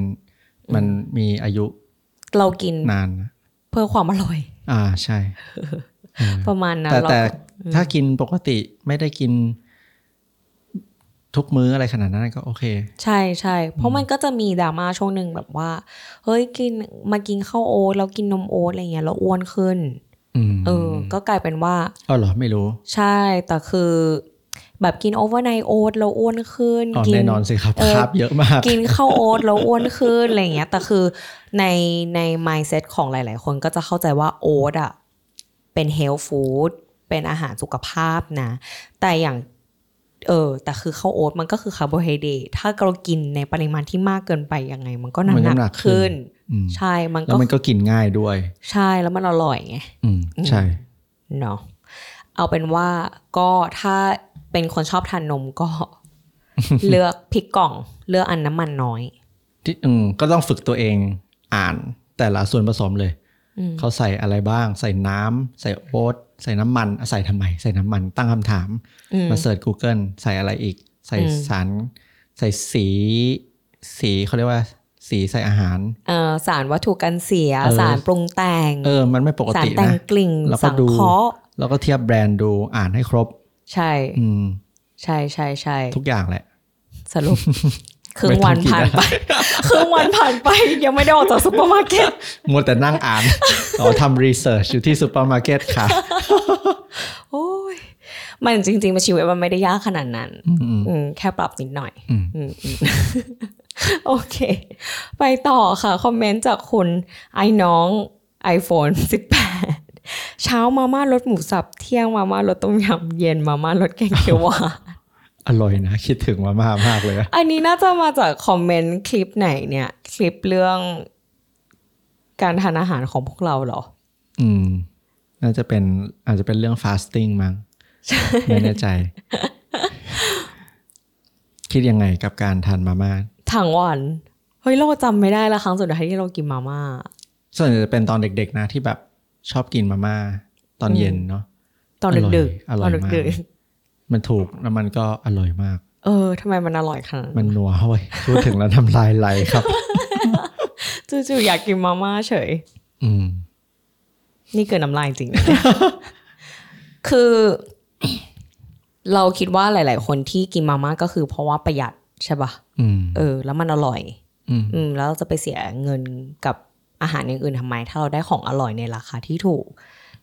มันมีอายุ เรากินนานนะเพื่อความอร่อย อ่าใช่ ประมาณนั้นแต่เราแต่ถ้ากินปกติไม่ได้กิน ทุกมื้ออะไรขนาดนั้นก็โอเค ใช่ใช่เพราะมันก็จะมีดราม่าช่วงหนึ่งแบบว่า เฮ้ยกินมากินข้าวโอ๊ตแล้วกินนม oat อะไรเงี้ยแล้วอ้วนขึ้นอืมเออ ก็กลายเป็นว่าอ๋อเหรอไม่รู้ ใช่แต่คือ แบบกิน overnight oat แล้วอ้วนขึ้นอ๋อกิแน่นอนสิครับเออคาร์บเยอะมาก กินข้าวโอ๊ตแล้วอ้วนขึ้นอะไรอย่างเงี้ยแต่คือในใน mindset ของหลาย ๆ คนก็จะเข้าใจว่าโอ๊ตอะเป็น health food เป็นอาหารสุขภาพนะ แต่อย่าง เออแต่คือข้าวโอ๊ตมันก็คือคาร์โบไฮเดรตถ้าเรากินในปริมาณที่มากเกินไปยังไง มันก็มันน้ำหน้ำหนันักกขึ้ขึ้นนอืมใช่มันแล้ก็วมันก็กินง่ายด้วย ใช่แล้วมันอร่อยไงอืมใช่เนาะเอาเป็นว่าก็ถ้าเป็นคนชอบทานนมก็ เลือกพริกกล่อง เลือกอันน้ำมันน้อยที่อืมก็ต้องฝึกตัวเองอ่านแต่ละส่วนผสมเลยอืม เขาใส่อะไรบ้าง ใส่น้ำใส่โอ๊ตใส่น้ำมันอะใส่ทำไม ใส่น้ำมันตั้งคำถามอืมมาเสิร์ช Google ใส่อะไรอีก ใส่อืมสาร ใส่สี สีเขาเรียกว่าสีใส่อาหารเอ่อสารวัตถุกันเสียเออสารปรุงแต่ง เออ มันไม่ปกสารติแต่งนะกลิ่นแล้วก็สังดูเคราะห์แล้วก็เทียบแบรนด์ดูอ่านให้ครบ ใช่อืมใช่ใช่ใช่ทุกอย่างแหละ สรุป ครึ่งไม่ต้องวันกินผ่านนะไปครึ่งวันผ่านไปยังไม่ได้ออกจากซุปเปอร์มาร์เก็ตมัวแต่นั่งอ่านอ๋อทำ research อยู่ที่ซูเปอร์มาร์เก็ตค่ะ โอ้ยมันจริงๆมันชีวิตมันไม่ได้ยากขนาดนั้นอืมอืมอืมแค่ปรับนิดหน่อยอืมอืมอืมโอเค ไปต่อค่ะ คอมเมนต์จากคุณไอ้น้อง iPhone 18 เช้ามาม่ารสหมูสับ เที่ยงมาม่ารสต้มยำเย็นมาม่ารสแกงเขียวหวาน อร่อยนะคิดถึงมาม่ามากเลยอะอันนี้น่าจะมาจากคอมเมนต์คลิปไหนเนี่ย คลิปเรื่องการทานอาหารของพวกเราเหรอ อืม น่าจะเป็นอาจจะเป็นเรื่อง fasting มั้งไม่แน่ใจ คิดยังไงกับการทานมาม่าทั้งวัน เฮ้ยเราจำไม่ได้ละครั้งสุดท้ายที่เรากินมาม่า ส่วนใหญ่จะเป็นตอนเด็กๆนะที่แบบชอบกินมาม่าตอนเย็นเนาะตอนดึกๆอร่ตออยนมากดึก มันถูกแล้วมันก็อร่อยมากๆเออทำไมมันอร่อยขนาดมันั้นนนัวเว้ยพูดถึงแล้วทำลายไหลครับจู่ๆอยากกินมาม่าเฉย อืม นี่เกินน้ำลายจริงนะคือ เราคิดว่าหลาย ๆ คนที่กินมาม่าก็คือเพราะว่าประหยัดใช่ปะอืมเออ แล้วมันอร่อยอืมอืม แล้วเราจะไปเสียเงินกับอาหารอย่างอื่นทำไม ถ้าเราได้ของอร่อยในราคาที่ถูก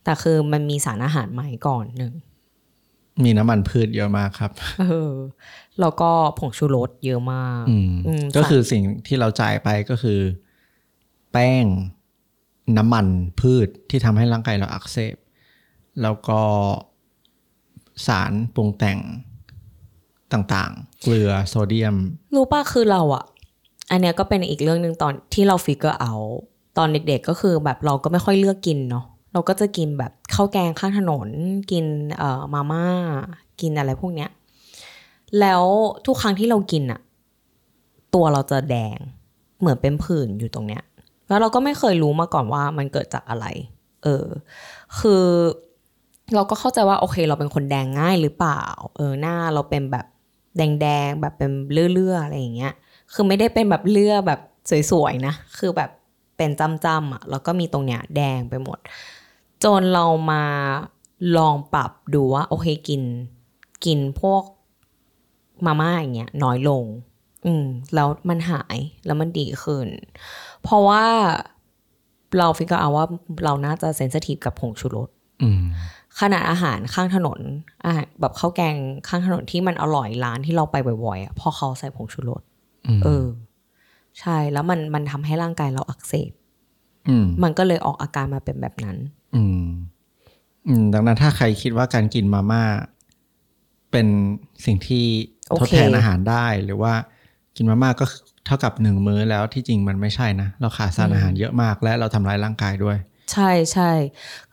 แต่คือมันมีสารอาหารไหมก่อนหนึ่ง มีน้ำมันพืชเยอะมากครับ เออ แล้วก็ผงชูรสเยอะมากอืมอืมก็คือสิ่งที่เราจ่ายไปก็คือ แป้งน้ำมันพืชที่ทำให้ร่างกายเราอักเสบ แล้วก็สารปรุงแต่งต่างๆ เกลือโซเดียม รู้ป่ะคือเราอะอันเนี้ยก็เป็นอีกเรื่องหนึ่งตอนที่เราฟิกเกอร์เอา ตอนเด็กๆก็คือแบบเราก็ไม่ค่อยเลือกกินเนาะ เราก็จะกินแบบข้าวแกงข้างถนน กินเอ่อมาม่า กินอะไรพวกเนี้ย แล้วทุกครั้งที่เรากินอะตัวเราจะแดงเหมือนเป็นผื่นอยู่ตรงเนี้ย แล้วเราก็ไม่เคยรู้มาก่อนว่ามันเกิดจากอะไร เออ คือเราก็เข้าใจว่าโอเค เราเป็นคนแดงง่ายหรือเปล่า เออหน้าเราเป็นแบบแดงๆแบบเป็นเลื่อๆอะไรอย่างเงี้ย คือไม่ได้เป็นแบบเลือแบบสวยๆนะ คือแบบเป็นจำๆอะ แล้วก็มีตรงเนี้ยแดงไปหมด จนเรามาลองปรับดูว่า โอเคกิน กินพวกมาม่าอย่างเงี้ยน้อยลง อืม แล้วมันหายแล้วมันดีขึ้น เพราะว่าเรา figure out ว่าเราน่าจะ sensitive กับผงชูรสอืมขนาดอาหารข้างถนนอาหารแบบข้าวแกงข้างถนนที่มันอร่อยร้านที่เราไปบ่อยๆอะเพราะเขาใส่ผงชูรสอืมเออ ใช่แล้วมันมันทำให้ร่างกายเราอักเสบอืมมันก็เลยออกอาการมาเป็นแบบนั้น อืม อืม ดังนั้นถ้าใครคิดว่าการกินมาม่าเป็นสิ่งที่โอเคทดแทนอาหารได้หรือว่ากินมาม่าก็เท่ากับหนึ่งมื้อแล้วที่จริงมันไม่ใช่นะ เราขาดสารอาหารเยอะมาก และเราทำร้ายร่างกายด้วย ใช่ใช่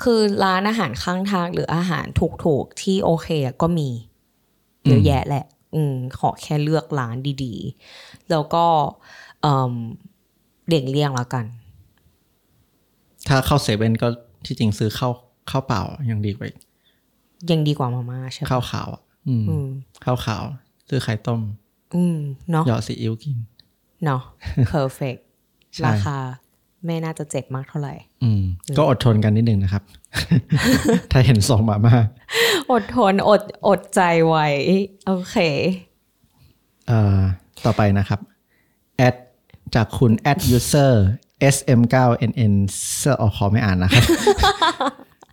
คือร้านอาหารข้างทางหรืออาหารถูกๆที่โอเคอะก็มีเยอะแยะแหละ อืม ขอแค่เลือกร้านดีๆ แล้วก็เอ่มเลี่ยงเลี่ยงแล้วกัน ถ้าเข้าเซเว่นก็ ที่จริงซื้อข้าวข้าวเปล่ายังดีกว่าอีกยังดีกว่ามาม่าใช่ปะข้าวขาวอะอืมอืมข้าวขาวซื้อไข่ต้ม อืมเนาะเหยาะซีอิ๊วกินเนาะ perfect ใช่ราคาไม่น่าจะเจ็บมากเท่าไหร่ อืม ก็อดทนกันนิดนึงนะครับ ถ้าเห็นส่งมามาอดทนอดอดใจไว้ โอเคเอ่อต่อไปนะครับแอดจากคุณ add user sm9nn เสื้อออกขอไม่อ่านนะครับ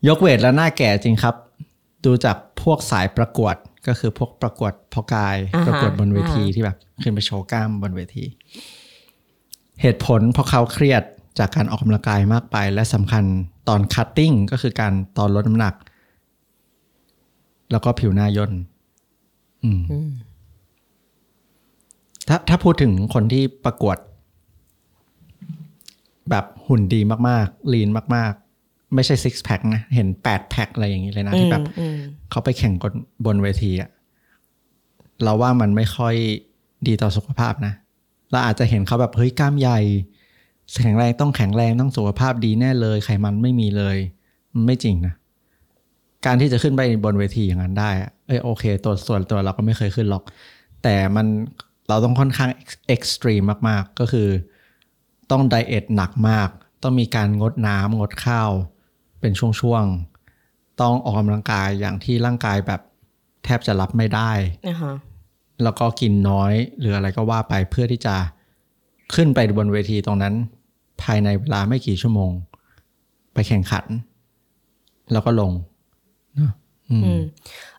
ยกเวทแล้วหน้าแก่จริงครับ ดูจากพวกสายประกวดก็คือพวกประกวดพอกายอ่าฮะประกวดบนเวทีอ่าฮะที่แบบขึ้นไปโชว์กล้ามบนเวที เหตุผลเพราะเขาเครียดจากการออกกำลังกายมากไป และสำคัญตอนคัตติ้งก็คือการตอนลดน้ำหนัก แล้วก็ผิวหน้าย่นอืมถ้าถ้าพูดถึงคนที่ประกวด แบบหุ่นดีมากๆลีนมากๆ ไม่ใช่ซิกแพคนะ เห็นแปดแพ็คอะไรอย่างนี้เลยนะ ที่แบบอืมเขาไปแข่งบนบนเวทีอะเราว่ามันไม่ค่อยดีต่อสุขภาพนะ เราอาจจะเห็นเขาแบบเฮ้ยกล้ามใหญ่ แข็งแรงต้องแข็งแรงต้องสุขภาพดีแน่เลย ไขมันไม่มีเลยมันไม่จริงนะ การที่จะขึ้นไปบนเวทีอย่างนั้นได้อะเอ้ยโอเค ตัวส่วนตัวเราก็ไม่เคยขึ้นหรอก แต่มันเราต้องค่อนข้างเอ็กซ์ตรีมมาก ๆ ก็คือ ต้องไดเอทหนักมาก ต้องมีการงดน้ำงดข้าวเป็นช่วงๆ ต้องออกกำลังกายอย่างที่ร่างกายแบบแทบจะรับไม่ได้อ่าฮะแล้วก็กินน้อยหรืออะไรก็ว่าไปเพื่อที่จะขึ้นไปบนเวทีตรงนั้น ภายในเวลาไม่กี่ชั่วโมง ไปแข่งขัน แล้วก็ลงเนอะอืมอืม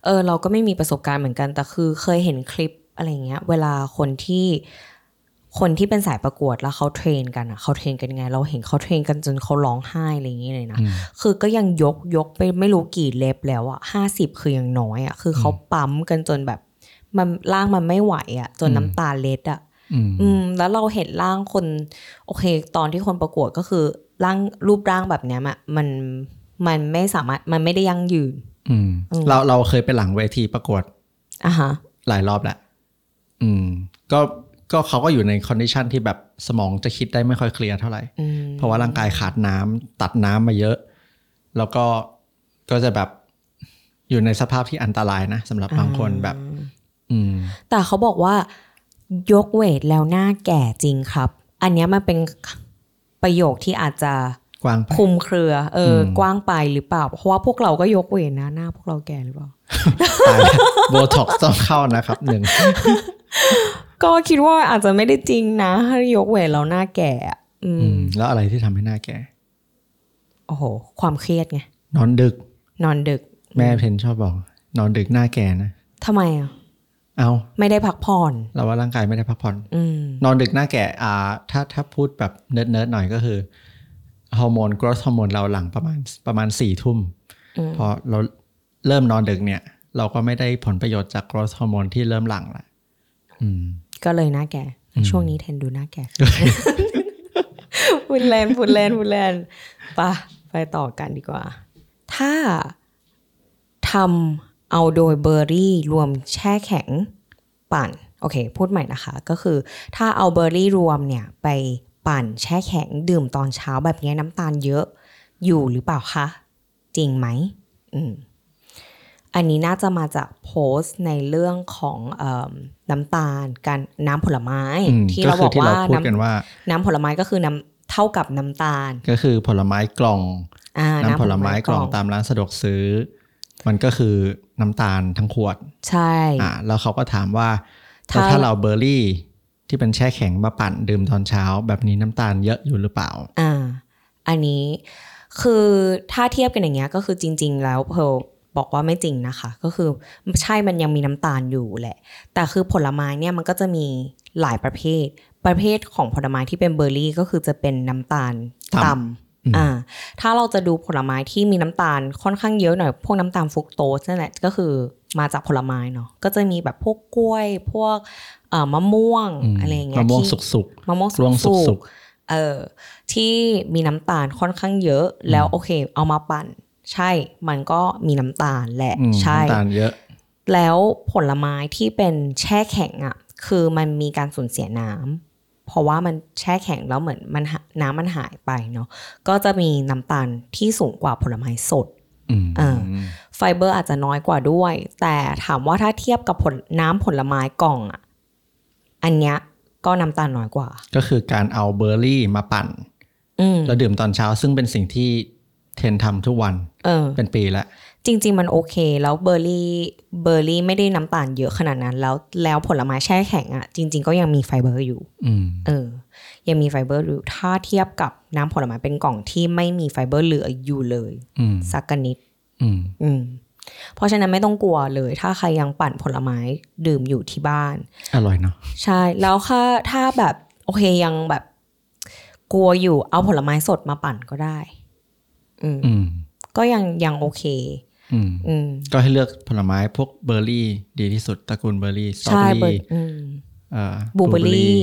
เออ เราก็ไม่มีประสบการณ์เหมือนกัน แต่คือเคยเห็นคลิปอะไรเงี้ย เวลาคนที่ คนที่เป็นสายประกวดแล้วเขา train กันอะเขา train กันยังไง เราเห็นเขา train กันจนเขาร้องไห้อะไรอย่างเงี้ยเลยนะอืมคือก็ยังยกยกไปไม่รู้กี่ rep แล้วอะห้าสิบคือยังน้อยอะคือเขาปั๊มกันจนแบบ มันร่างมันไม่ไหวอะ จนน้ำตาเล็ดอะอืมอืมแล้วเราเห็นร่างคน โอเค ตอนที่คนประกวดก็คือร่างรูปร่างแบบเนี้ยอะมันมันไม่สามารถมันไม่ได้ยั่งยืน อืม เราเราเคยไปหลังเวทีประกวดอะฮะหลายรอบแหละอืม ก็ ก็เขาก็อยู่ใน condition ที่แบบสมองจะคิดได้ไม่ค่อยเคลียร์เท่าไหร่อืมเพราะว่าร่างกายขาดน้ำตัดน้ำมาเยอะ แล้วก็ก็จะแบบอยู่ในสภาพที่อันตรายนะสำหรับบางคนแบบ อืม แต่เขาบอกว่ายกเวทแล้วหน้าแก่จริงครับ อันเนี้ยมันเป็นประโยคที่อาจจะกว้างไปคลุมเครือ เอออมกว้างไปหรือเปล่า เพราะว่าพวกเราก็ยกเวทนะหน้าพวกเราแก่หรือเปล่าตายโบท็อกซ์ต้องเข้านะครับหนึ่ง ก็คิดว่าอาจจะไม่ได้จริงนะถ้ายกเวทแล้วหน้าแก่อะอืมอืม แล้วอะไรที่ทำให้หน้าแก่ โอ้โห ความเครียดไง นอนดึก นอนดึก แม่เพนชอบบอก นอนดึกหน้าแก่นะทำไมอะเอาไม่ได้พักผ่อน เราว่าร่างกายไม่ได้พักผ่อนอืมนอนดึกหน้าแก่ อ่า ถ้าถ้าพูดแบบ nerd nerd หน่อยก็คือฮอร์โมน growth hormone เราหลังประมาณประมาณสี่ทุ่มอืมพอเราเริ่มนอนดึกเนี่ย เราก็ไม่ได้ผลประโยชน์จาก growth hormone ที่เริ่มหลั่งละอืม ก็เลยหน้าแก่ ช่วงนี้เทนดูหน้าแก่พูดเล่นพูดเล่นพูดเล่นไปะไปต่อกันดีกว่า ถ้าทำเอาโดยเบอร์รี่รวมแช่แข็งปั่น โอเค พูดใหม่นะคะ ก็คือถ้าเอาเบอร์รี่รวมเนี่ย ไปปั่นแช่แข็งดื่มตอนเช้าแบบนี้น้ำตาลเยอะอยู่หรือเปล่าคะ จริงไหมอืม อันนี้น่าจะมาจากโพสต์ในเรื่องของเอมน้ำตาลการน้ำผลไม้อืมที่ก็เราคืบออกที่ว่าเราพูดน้ำกันว่าน้ำผลไม้ก็คือน้ำเท่ากับน้ำตาล ก็คือผลไม้กล่องอ่าน้ำผลไม้กล่องตามร้านสะดวกซื้อ มันก็คือน้ำตาลทั้งขวด ใช่อ่าแล้วเขาก็ถามว่าถ้าถ้าถ้าเราเบอร์รี่ที่เป็นแช่แข็งมาปั่นดื่มตอนเช้า แบบนี้น้ำตาลเยอะอยู่หรือเปล่า อ่า อันนี้คือถ้าเทียบกันอย่างเงี้ยก็คือจริง ๆ แล้วเพล บอกว่าไม่จริงนะคะ ก็คือใช่มันยังมีน้ำตาลอยู่แหละ แต่คือผลไม้เนี่ยมันก็จะมีหลายประเภท ประเภทของผลไม้ที่เป็นเบอร์รี่ก็คือจะเป็นน้ำตาลต่ำต่ำอ่าถ้าเราจะดูผลไม้ที่มีน้ำตาลค่อนข้างเยอะหน่อย พวกน้ำตาลฟรุกโตสนั่นแหละก็คือมาจากผลไม้เนาะก็จะมีแบบพวกกล้วย พวกเอ่อมะม่วงอืมอะไรอย่างเงี้ยมะม่วงที่สุกมะม่วงร่วงสุสุกกๆเออที่มีน้ำตาลค่อนข้างเยอะ แล้วโอเค เอามาปั่น ใช่มันก็มีน้ำตาลแหละๆอืมใช่น้ำตาลเยอะ แล้วผลไม้ที่เป็นแช่แข็งอะ่ะ คือมันมีการสูญเสียน้ำเพราะว่ามันแช่แข็งแล้วเหมือนมันหาน้ำมันหายไปเนาะก็จะมีน้ำตาลที่สูงกว่าผลไม้สดอืมอ่าไฟเบอร์อาจจะน้อยกว่าด้วย แต่ถามว่าถ้าเทียบกับผลน้ำผลไม้กล่องอะ่ะอันเนี้ยก็น้ำตาลน้อยกว่า ก็คือการเอาเบอร์รี่มาปั่นอืมเราดื่มตอนเช้าซึ่งเป็นสิ่งที่ เทรนทำทุกวันเออเป็นปีแล้วจริง ๆ มันโอเค แล้วเบอร์รี่เบอร์รี่ไม่ได้น้ำตาลเยอะขนาดนั้น แล้วแล้วผลไม้แช่แข็งอะ่ะ จริง ๆ ก็ยังมีไฟเบอร์อยู่อืมเออ ยังมีไฟเบอร์อยู่ถ้าเทียบกับน้ำผลไม้เป็นกล่องที่ไม่มีไฟเบอร์เหลืออยู่เลยอืมสักกะนิดอืมอืมเพราะฉะนั้นไม่ต้องกลัวเลย ถ้าใครยังปั่นผลไม้ดื่มอยู่ที่บ้าน อร่อยเนาะใช่ แล้วถ้าถ้าแบบโอเคยังแบบกลัวอยู่เอาผลไม้สดมาปั่นก็ได้ อืมอืมก็ยังยังโอเคอืมอืมก็ให้เลือกผลไม้พวกเบอร์รี่ดีที่สุดตระกูลเบอร์รี่สตรอใช่เบอเบอรี่ร์อืมเอ่อบลูเบอร์ blueberry รี่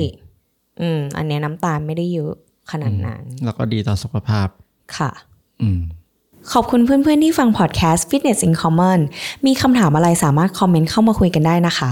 อืม อันเนี้ยน้ำตาลไม่ได้เยอะขนาดนั้น แล้วก็ดีต่อสุขภาพ ค่ะ อืมขอบคุณเพื่อนๆที่ฟังพอดแคสต์ Fitness in Common มีคำถามอะไรสามารถคอมเมนต์เข้ามาคุยกันได้นะคะ